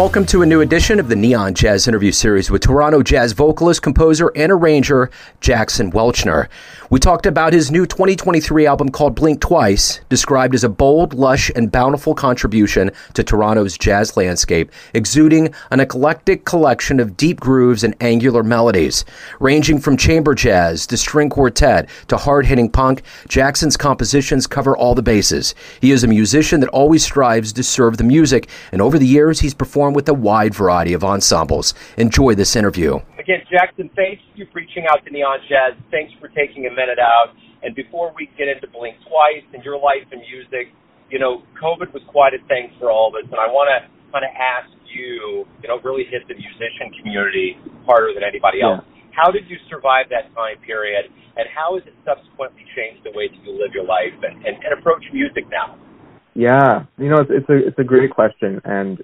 welcome to a new edition of the Neon Jazz interview series with Toronto jazz vocalist, composer, and arranger Jackson Welchner. We talked about his new 2023 album called Blink Twice, described as a bold, lush, and bountiful contribution to Toronto's jazz landscape, exuding an eclectic collection of deep grooves and angular melodies. Ranging from chamber jazz to string quartet to hard hitting punk, Jackson's compositions cover all the bases. He is a musician that always strives to serve the music, and over the years, he's performed with a wide variety of ensembles. Enjoy this interview. Again, Jackson, thanks you for reaching out to Neon Jazz. Thanks for taking a minute out. And before we get into Blink Twice and your life and music, you know, COVID was quite a thing for all of us. And I want to kind of ask you, you know, really hit the musician community harder than anybody else. Yeah. How did you survive that time period? And how has it subsequently changed the way that you live your life and, and, and approach music now? Yeah, you know, it's, it's a it's a great question, and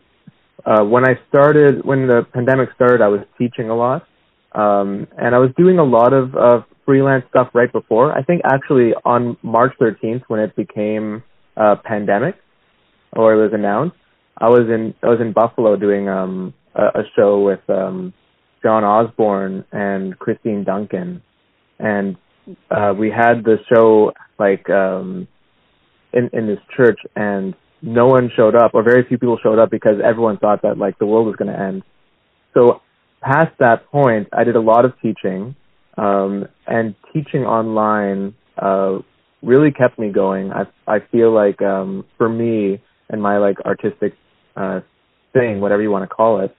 uh, when I started, when the pandemic started, I was teaching a lot, um, and I was doing a lot of, of freelance stuff right before. I think actually on March 13th, when it became a pandemic, or it was announced, I was in I was in Buffalo doing um, a, a show with um, John Osborne and Christine Duncan, and uh, we had the show like um, in in this church, and no one showed up or very few people showed up because everyone thought that like the world was going to end. So past that point, I did a lot of teaching, um, and teaching online uh, really kept me going. I I feel like um, for me and my like artistic uh, thing, whatever you want to call it,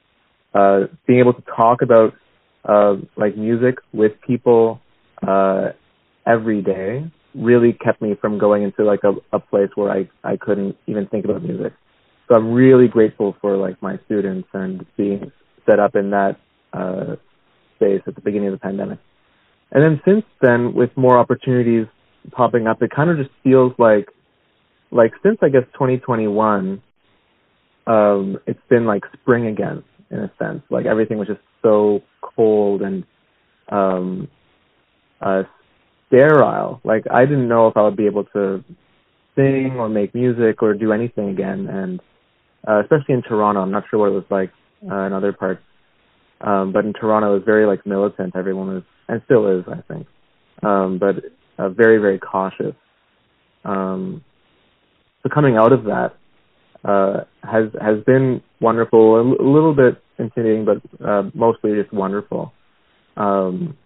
uh, being able to talk about uh, like music with people uh, every day really kept me from going into like a, a place where I, I couldn't even think about music. So I'm really grateful for like my students and being set up in that uh, space at the beginning of the pandemic. And then since then, with more opportunities popping up, it kind of just feels like, like since I guess 2021, um, it's been like spring again in a sense. Like everything was just so cold and um, uh, sterile. Like I didn't know if I would be able to sing or make music or do anything again. And uh, especially in Toronto, I'm not sure what it was like uh, in other parts. Um, but in Toronto, it was very like militant. Everyone was, and still is, I think. Um, but uh, very, very cautious. Um, so coming out of that uh, has has been wonderful. A, l- a little bit intimidating, but uh, mostly just wonderful. Um,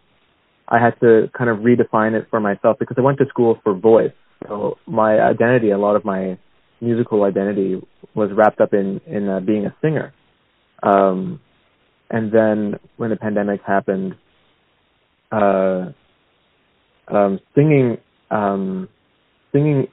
I had to kind of redefine it for myself because I went to school for voice. So my identity, a lot of my musical identity was wrapped up in, in uh, being a singer. Um, and then when the pandemic happened, uh, um, singing, um, singing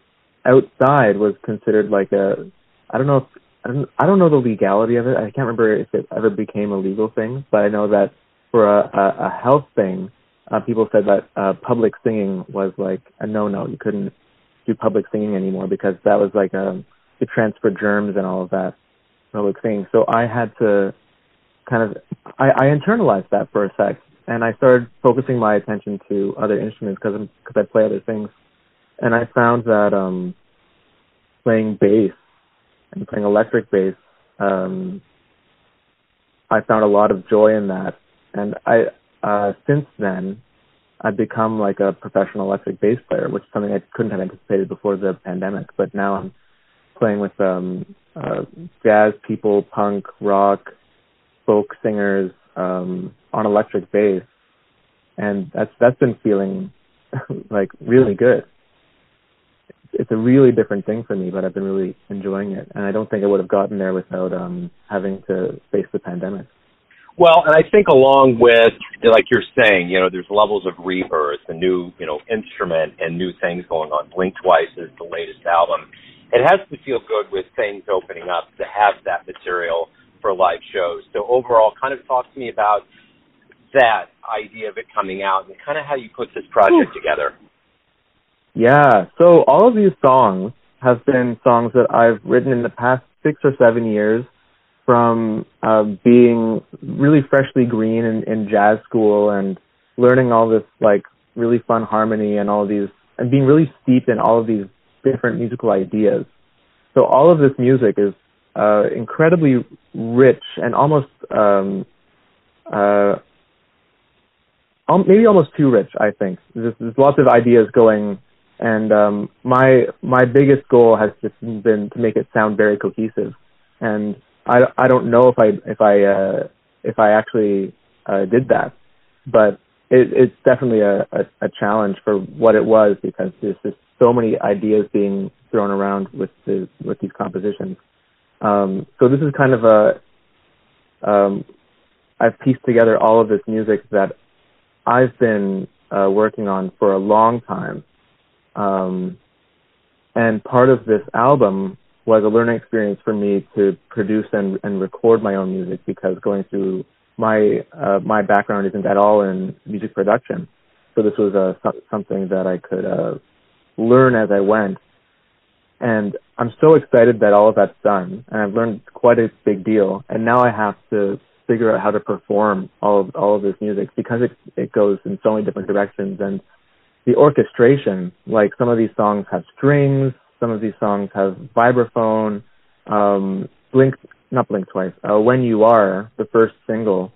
outside was considered like a, I don't know if, I don't, I don't know the legality of it. I can't remember if it ever became a legal thing, but I know that for a, a, a health thing, uh, people said that uh, public singing was like a no-no. You couldn't do public singing anymore because that was like a um, to transfer germs and all of that public singing. So I had to kind of I, I internalized that for a sec, and I started focusing my attention to other instruments because because I play other things, and I found that um, playing bass and playing electric bass, um, I found a lot of joy in that, and I uh, since then, I've become like a professional electric bass player, which is something I couldn't have anticipated before the pandemic. But now I'm playing with um, uh, jazz people, punk, rock, folk singers um, on electric bass, and that's that's been feeling like really good. It's a really different thing for me, but I've been really enjoying it, and I don't think I would have gotten there without um, having to face the pandemic. Well, and I think along with, like you're saying, you know, there's levels of rebirth, a new, you know, instrument and new things going on. Blink Twice is the latest album. It has to feel good with things opening up to have that material for live shows. So overall, kind of talk to me about that idea of it coming out and kind of how you put this project Ooh. together. Yeah. So all of these songs have been songs that I've written in the past six or seven years from uh, being really freshly green in, in jazz school and learning all this like really fun harmony and all these and being really steeped in all of these different musical ideas. So all of this music is uh, incredibly rich and almost um, uh, maybe almost too rich. I think there's, there's lots of ideas going, and um, my my biggest goal has just been to make it sound very cohesive. And I I don't know if I if I uh, if I actually uh, did that, but it, it's definitely a, a, a challenge for what it was because there's just so many ideas being thrown around with the with these compositions. Um, so this is kind of a um, I've pieced together all of this music that I've been uh, working on for a long time. Um, and part of this album was a learning experience for me to produce and, and record my own music because going through my uh, my background isn't at all in music production, so this was uh, something that I could uh, learn as I went. And I'm so excited that all of that's done, and I've learned quite a big deal. And now I have to figure out how to perform all of all of this music because it it goes in so many different directions and the orchestration like some of these songs have strings some of these songs have vibraphone um blink not blink twice uh, when you are the first single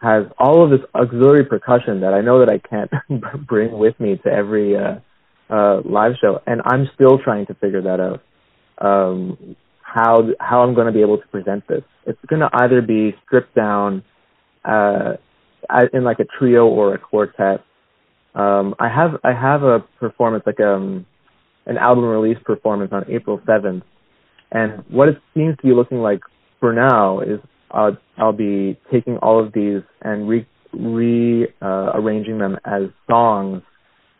has all of this auxiliary percussion that I know that I can't bring with me to every uh, uh, live show, and I'm still trying to figure that out. Um, how how I'm going to be able to present this. It's going to either be stripped down uh, in like a trio or a quartet. Um, I have I have a performance like um an album release performance on April 7th, and what it seems to be looking like for now is uh, I'll be taking all of these and re re uh, arranging them as songs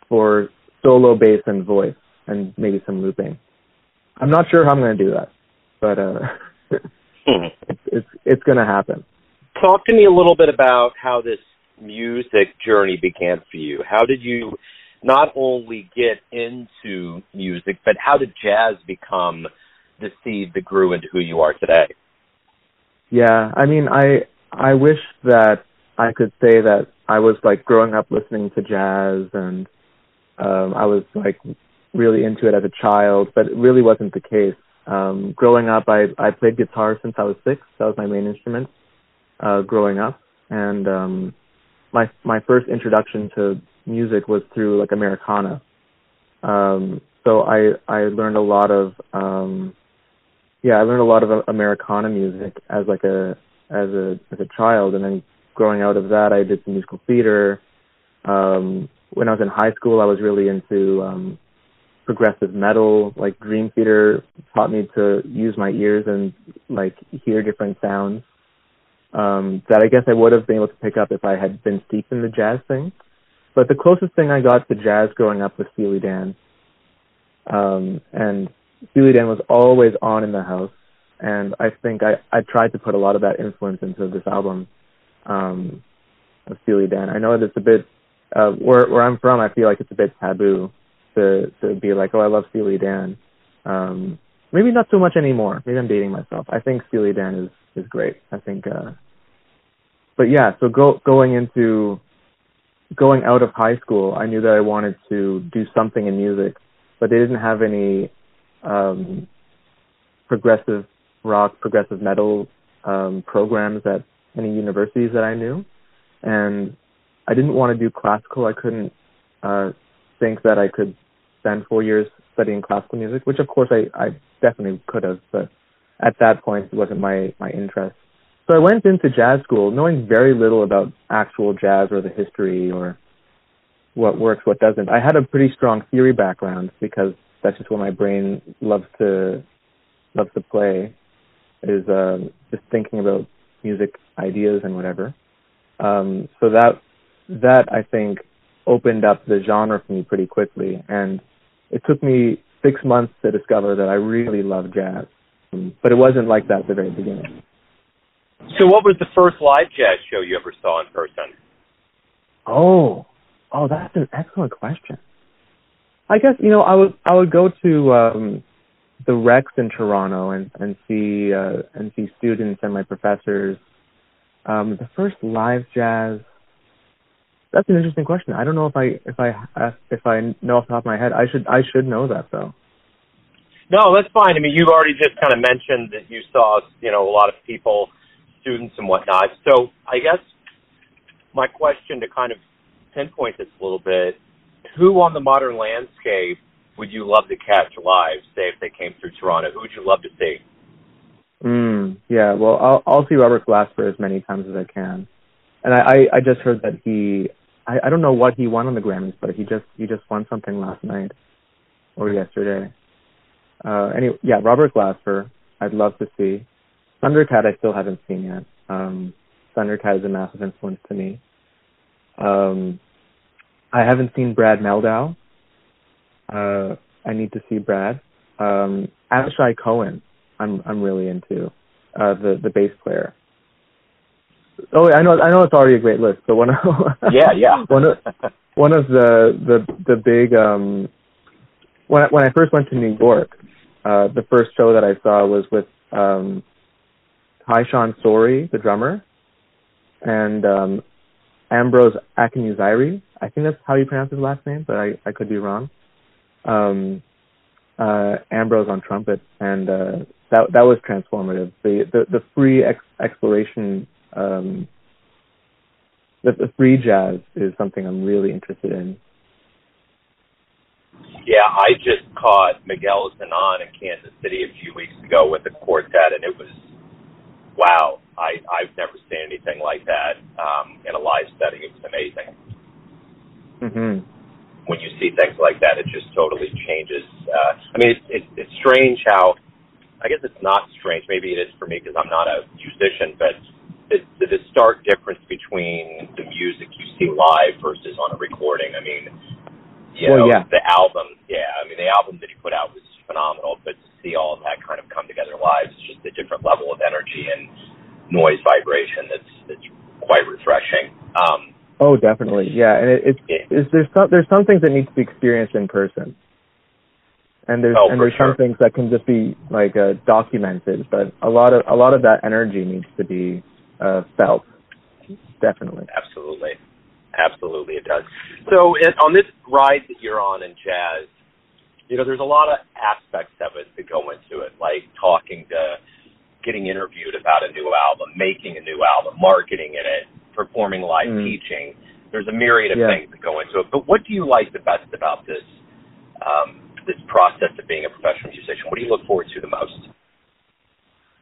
for solo bass and voice and maybe some looping. I'm not sure how I'm going to do that but uh, hmm. it's it's, it's going to happen. Talk to me a little bit about how this music journey began for you. How did you not only get into music, but how did jazz become the seed that grew into who you are today? Yeah, I mean, I I wish that I could say that I was like growing up listening to jazz and um I was like really into it as a child, but it really wasn't the case. Um, growing up, I I played guitar since I was six. That was my main instrument. Uh, growing up, and um, my my first introduction to music was through like Americana. Um, so I I learned a lot of um, yeah I learned a lot of Americana music as like a as a as a child, and then growing out of that, I did some musical theater. Um, when I was in high school, I was really into um, progressive metal. Like Dream Theater taught me to use my ears and like hear different sounds um, that I guess I would have been able to pick up if I had been steeped in the jazz thing. But the closest thing I got to jazz growing up was Steely Dan. Um, and Steely Dan was always on in the house. And I think I, I tried to put a lot of that influence into this album um, of Steely Dan. I know that it's a bit, uh, where, where I'm from, I feel like it's a bit taboo to to be like, oh, I love Steely Dan. Um, maybe not so much anymore. Maybe I'm dating myself. I think Steely Dan is is great. I think, uh, but yeah. So go going into going out of high school, I knew that I wanted to do something in music, but they didn't have any um, progressive rock, progressive metal um, programs at any universities that I knew, and I didn't want to do classical. I couldn't uh, think that I could spend four years studying classical music, which of course I, I definitely could have, but at that point it wasn't my, my interest. So I went into jazz school knowing very little about actual jazz or the history or what works, what doesn't. I had a pretty strong theory background because that's just what my brain loves to loves to play is uh, just thinking about music ideas and whatever. Um, so that that I think opened up the genre for me pretty quickly. And it took me six months to discover that I really love jazz. But it wasn't like that at the very beginning. So, what was the first live jazz show you ever saw in person? Oh, oh, that's an excellent question. I guess you know I would I would go to um, the Rex in Toronto and and see uh, and see students and my professors. Um, the first live jazz that's an interesting question. I don't know if I if I if I know off the top of my head. I should I should know that though. No, that's fine. I mean, you've already just kind of mentioned that you saw, you know, a lot of people, students and whatnot. So I guess my question to kind of pinpoint this a little bit, who on the modern landscape would you love to catch live, say if they came through Toronto? Who would you love to see? Mm, yeah, well, I'll I'll see Robert Glasper as many times as I can, and I I, I just heard that he I, I don't know what he won on the Grammys, but he just he just won something last night or yesterday. Uh, anyway, yeah, Robert Glasper, I'd love to see. Thundercat, I still haven't seen yet. Um, Thundercat is a massive influence to me. Um, I haven't seen Brad Mehldau. Uh, I need to see Brad. Um, Avishai Cohen, I'm I'm really into. Uh, the the bass player. Oh, I know I know it's already a great list. But one of yeah yeah one of one of the the the big um when I, when I first went to New York, uh, the first show that I saw was with um, Sean Sori, the drummer, and um, Ambrose Akinmusire. I think that's how you pronounce his last name, but I, I could be wrong. Um, uh, Ambrose on trumpet, and uh, that that was transformative. The the, the free ex- exploration, um, the, the free jazz is something I'm really interested in. Yeah, I just caught Miguel Zenón in Kansas City a few weeks ago with the quartet, and it was wow. I I've never seen anything like that um, in a live setting. It was amazing. Mm-hmm. When you see things like that, it just totally changes. Uh, I mean, it's, it's it's strange how. I guess it's not strange. Maybe it is for me because I'm not a musician, but the, the stark difference between the music you see live versus on a recording. I mean, you well, know, yeah. the album, yeah, I mean, the album that he put out was phenomenal, but to see all of that kind of come together live is just a different level of energy and noise vibration that's that's quite refreshing. Um, oh, definitely, yeah, and it, it's, yeah. it's there's some there's some things that need to be experienced in person, and there's Oh, and there's sure. some things that can just be like uh, documented, but a lot of a lot of that energy needs to be uh, felt, definitely. Absolutely. Absolutely, it does. So, it, on this ride that you're on in jazz, you know, there's a lot of aspects of it that go into it, like talking to, getting interviewed about a new album, making a new album, marketing in it, performing live, Mm. teaching. There's a myriad of Yeah. things that go into it. But what do you like the best about this um, this process of being a professional musician? What do you look forward to the most?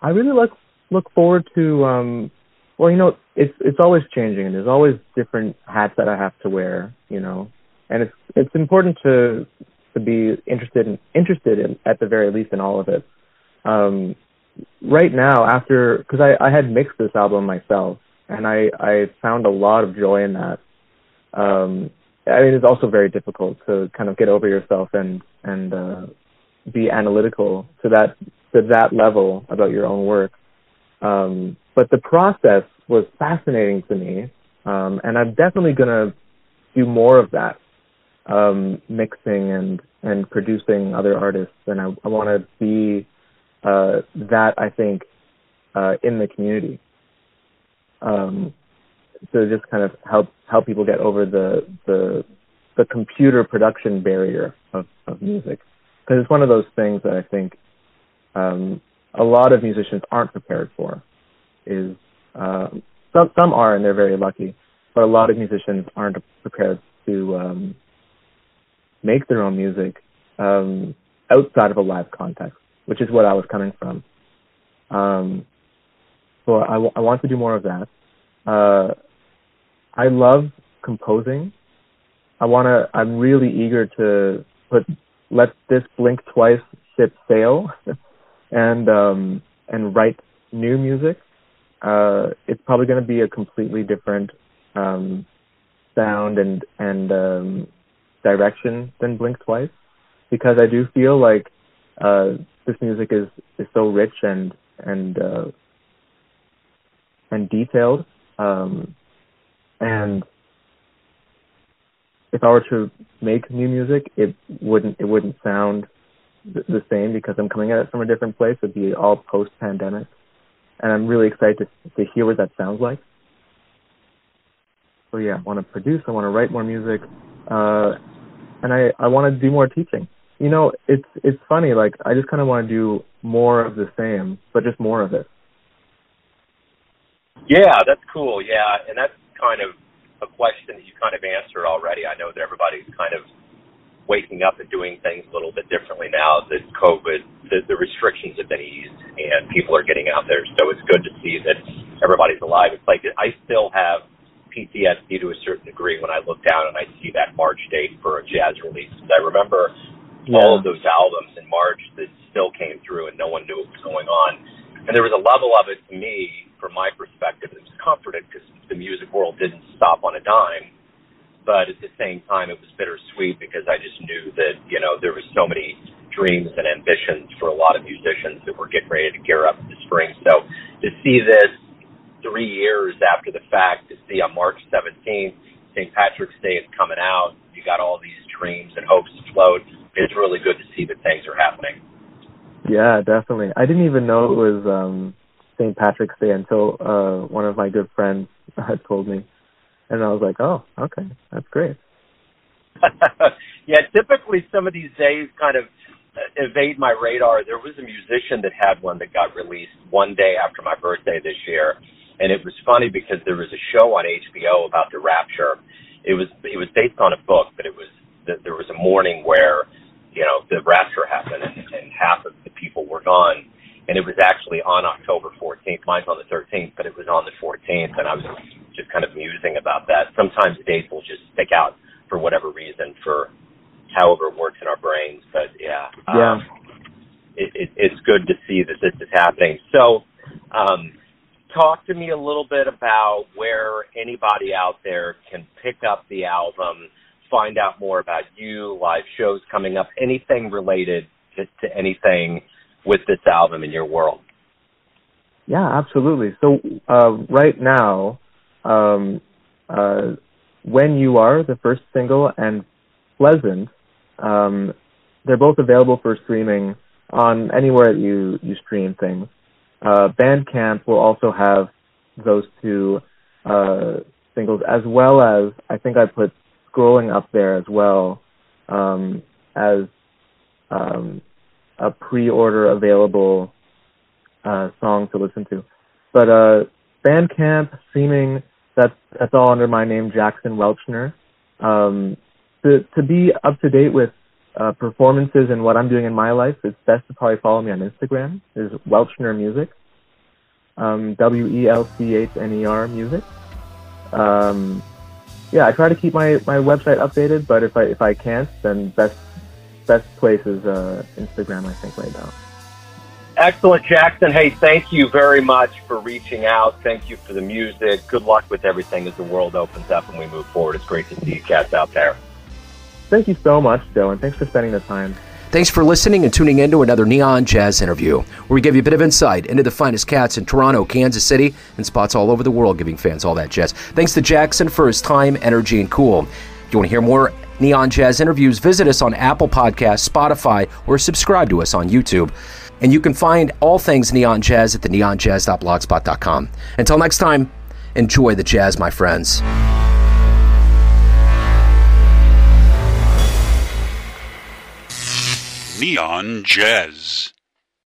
I really look look forward to um well, you know, it's it's always changing and there's always different hats that I have to wear, you know. And it's it's important to to be interested in interested in at the very least in all of it. Um right now after cuz I I had mixed this album myself and I I found a lot of joy in that. Um I mean it's also very difficult to kind of get over yourself and and uh be analytical to that to that level about your own work. Um, but the process was fascinating to me, um, and I'm definitely to do more of that, um, mixing and and producing other artists. And I, I want to be uh, that I think uh, in the community um, to just kind of help help people get over the the the computer production barrier of, of music because it's one of those things that I think um, a lot of musicians aren't prepared for. Is uh, some some are and they're very lucky, but a lot of musicians aren't prepared to um, make their own music um, outside of a live context, which is what I was coming from. Um, so I, w- I want to do more of that. Uh, I love composing. I want to. I'm really eager to put let this blink twice ship sail and um and write new music uh it's probably going to be a completely different um sound and and um direction than blink twice because i do feel like uh this music is is so rich and and uh and detailed um and if I were to make new music, it wouldn't it wouldn't sound th- the same because I'm coming at it from a different place. It'd be all post pandemic, and I'm really excited to to hear what that sounds like. So yeah, I want to produce. I want to write more music, uh, and I I want to do more teaching. You know, it's it's funny. Like I just kind of want to do more of the same, but just more of it. Yeah, that's cool. Yeah, and that's kind of a question that you kind of answered already. I know that everybody's kind of waking up and doing things a little bit differently now that COVID, the, the restrictions have been eased and people are getting out there. So it's good to see that everybody's alive. It's like I still have PTSD to a certain degree when I look down and I see that March date for a jazz release. I remember yeah. all of those albums in March that still came through and no one knew what was going on. And there was a level of it to me, from my perspective, that was comforted because the music world didn't stop on a dime. But at the same time, it was bittersweet because I just knew that, you know, there was so many dreams and ambitions for a lot of musicians that were getting ready to gear up in the spring. So to see this three years after the fact, to see on March 17th, St. Patrick's Day is coming out, you got all these dreams and hopes afloat. It's really good to see that things are happening. Yeah, definitely. I didn't even know it was um St. Patrick's Day until uh one of my good friends had told me. And I was like, "Oh, okay. That's great." yeah, typically some of these days kind of evade my radar. There was a musician that had one that got released one day after my birthday this year, and it was funny because there was a show on HBO about the Rapture. It was it was based on a book, but it was there was a morning where the Rapture happened and, and half of the people were gone and it was actually on October 14th. Mine's on the 13th, but it was on the 14th, and I was just kind of musing about that. Sometimes dates will just stick out for whatever reason, for however it works in our brains. But yeah, yeah, um, it, it, it's good to see that this is happening. So, um, talk to me a little bit about where anybody out there can pick up the album, find out more about you, live shows coming up, anything related to, to anything with this album in your world? Yeah, absolutely. So uh, right now, um, uh, when you are the first single and Pleasant, um, they're both available for streaming on anywhere that you you stream things. Uh, Bandcamp will also have those two uh, singles, as well as I think I put scrolling up there as well um, as um, a pre-order available uh, song to listen to. But uh, Bandcamp, streaming, that's that's all under my name, Jackson Welchner. Um, to to be up to date with uh, performances and what I'm doing in my life, it's best to probably follow me on Instagram. Is Welchner Music, um, W E L C H N E R Music. Um, yeah, I try to keep my, my website updated, but if I if I can't, then best best place is uh, Instagram, I think, right now. Excellent, Jackson. Hey, thank you very much for reaching out. Thank you for the music. Good luck with everything as the world opens up and we move forward. It's great to see you cats out there. Thank you so much, Dylan. Thanks for spending the time. Thanks for listening and tuning in to another Neon Jazz interview, where we give you a bit of insight into the finest cats in Toronto, Kansas City, and spots all over the world, giving fans all that jazz. Thanks to Jackson for his time, energy, and cool. If you want to hear more Neon Jazz interviews, visit us on Apple Podcasts, Spotify, or subscribe to us on YouTube. And you can find all things Neon Jazz at the neonjazz.blogspot.com. Until next time, enjoy the jazz, my friends. Neon Jazz.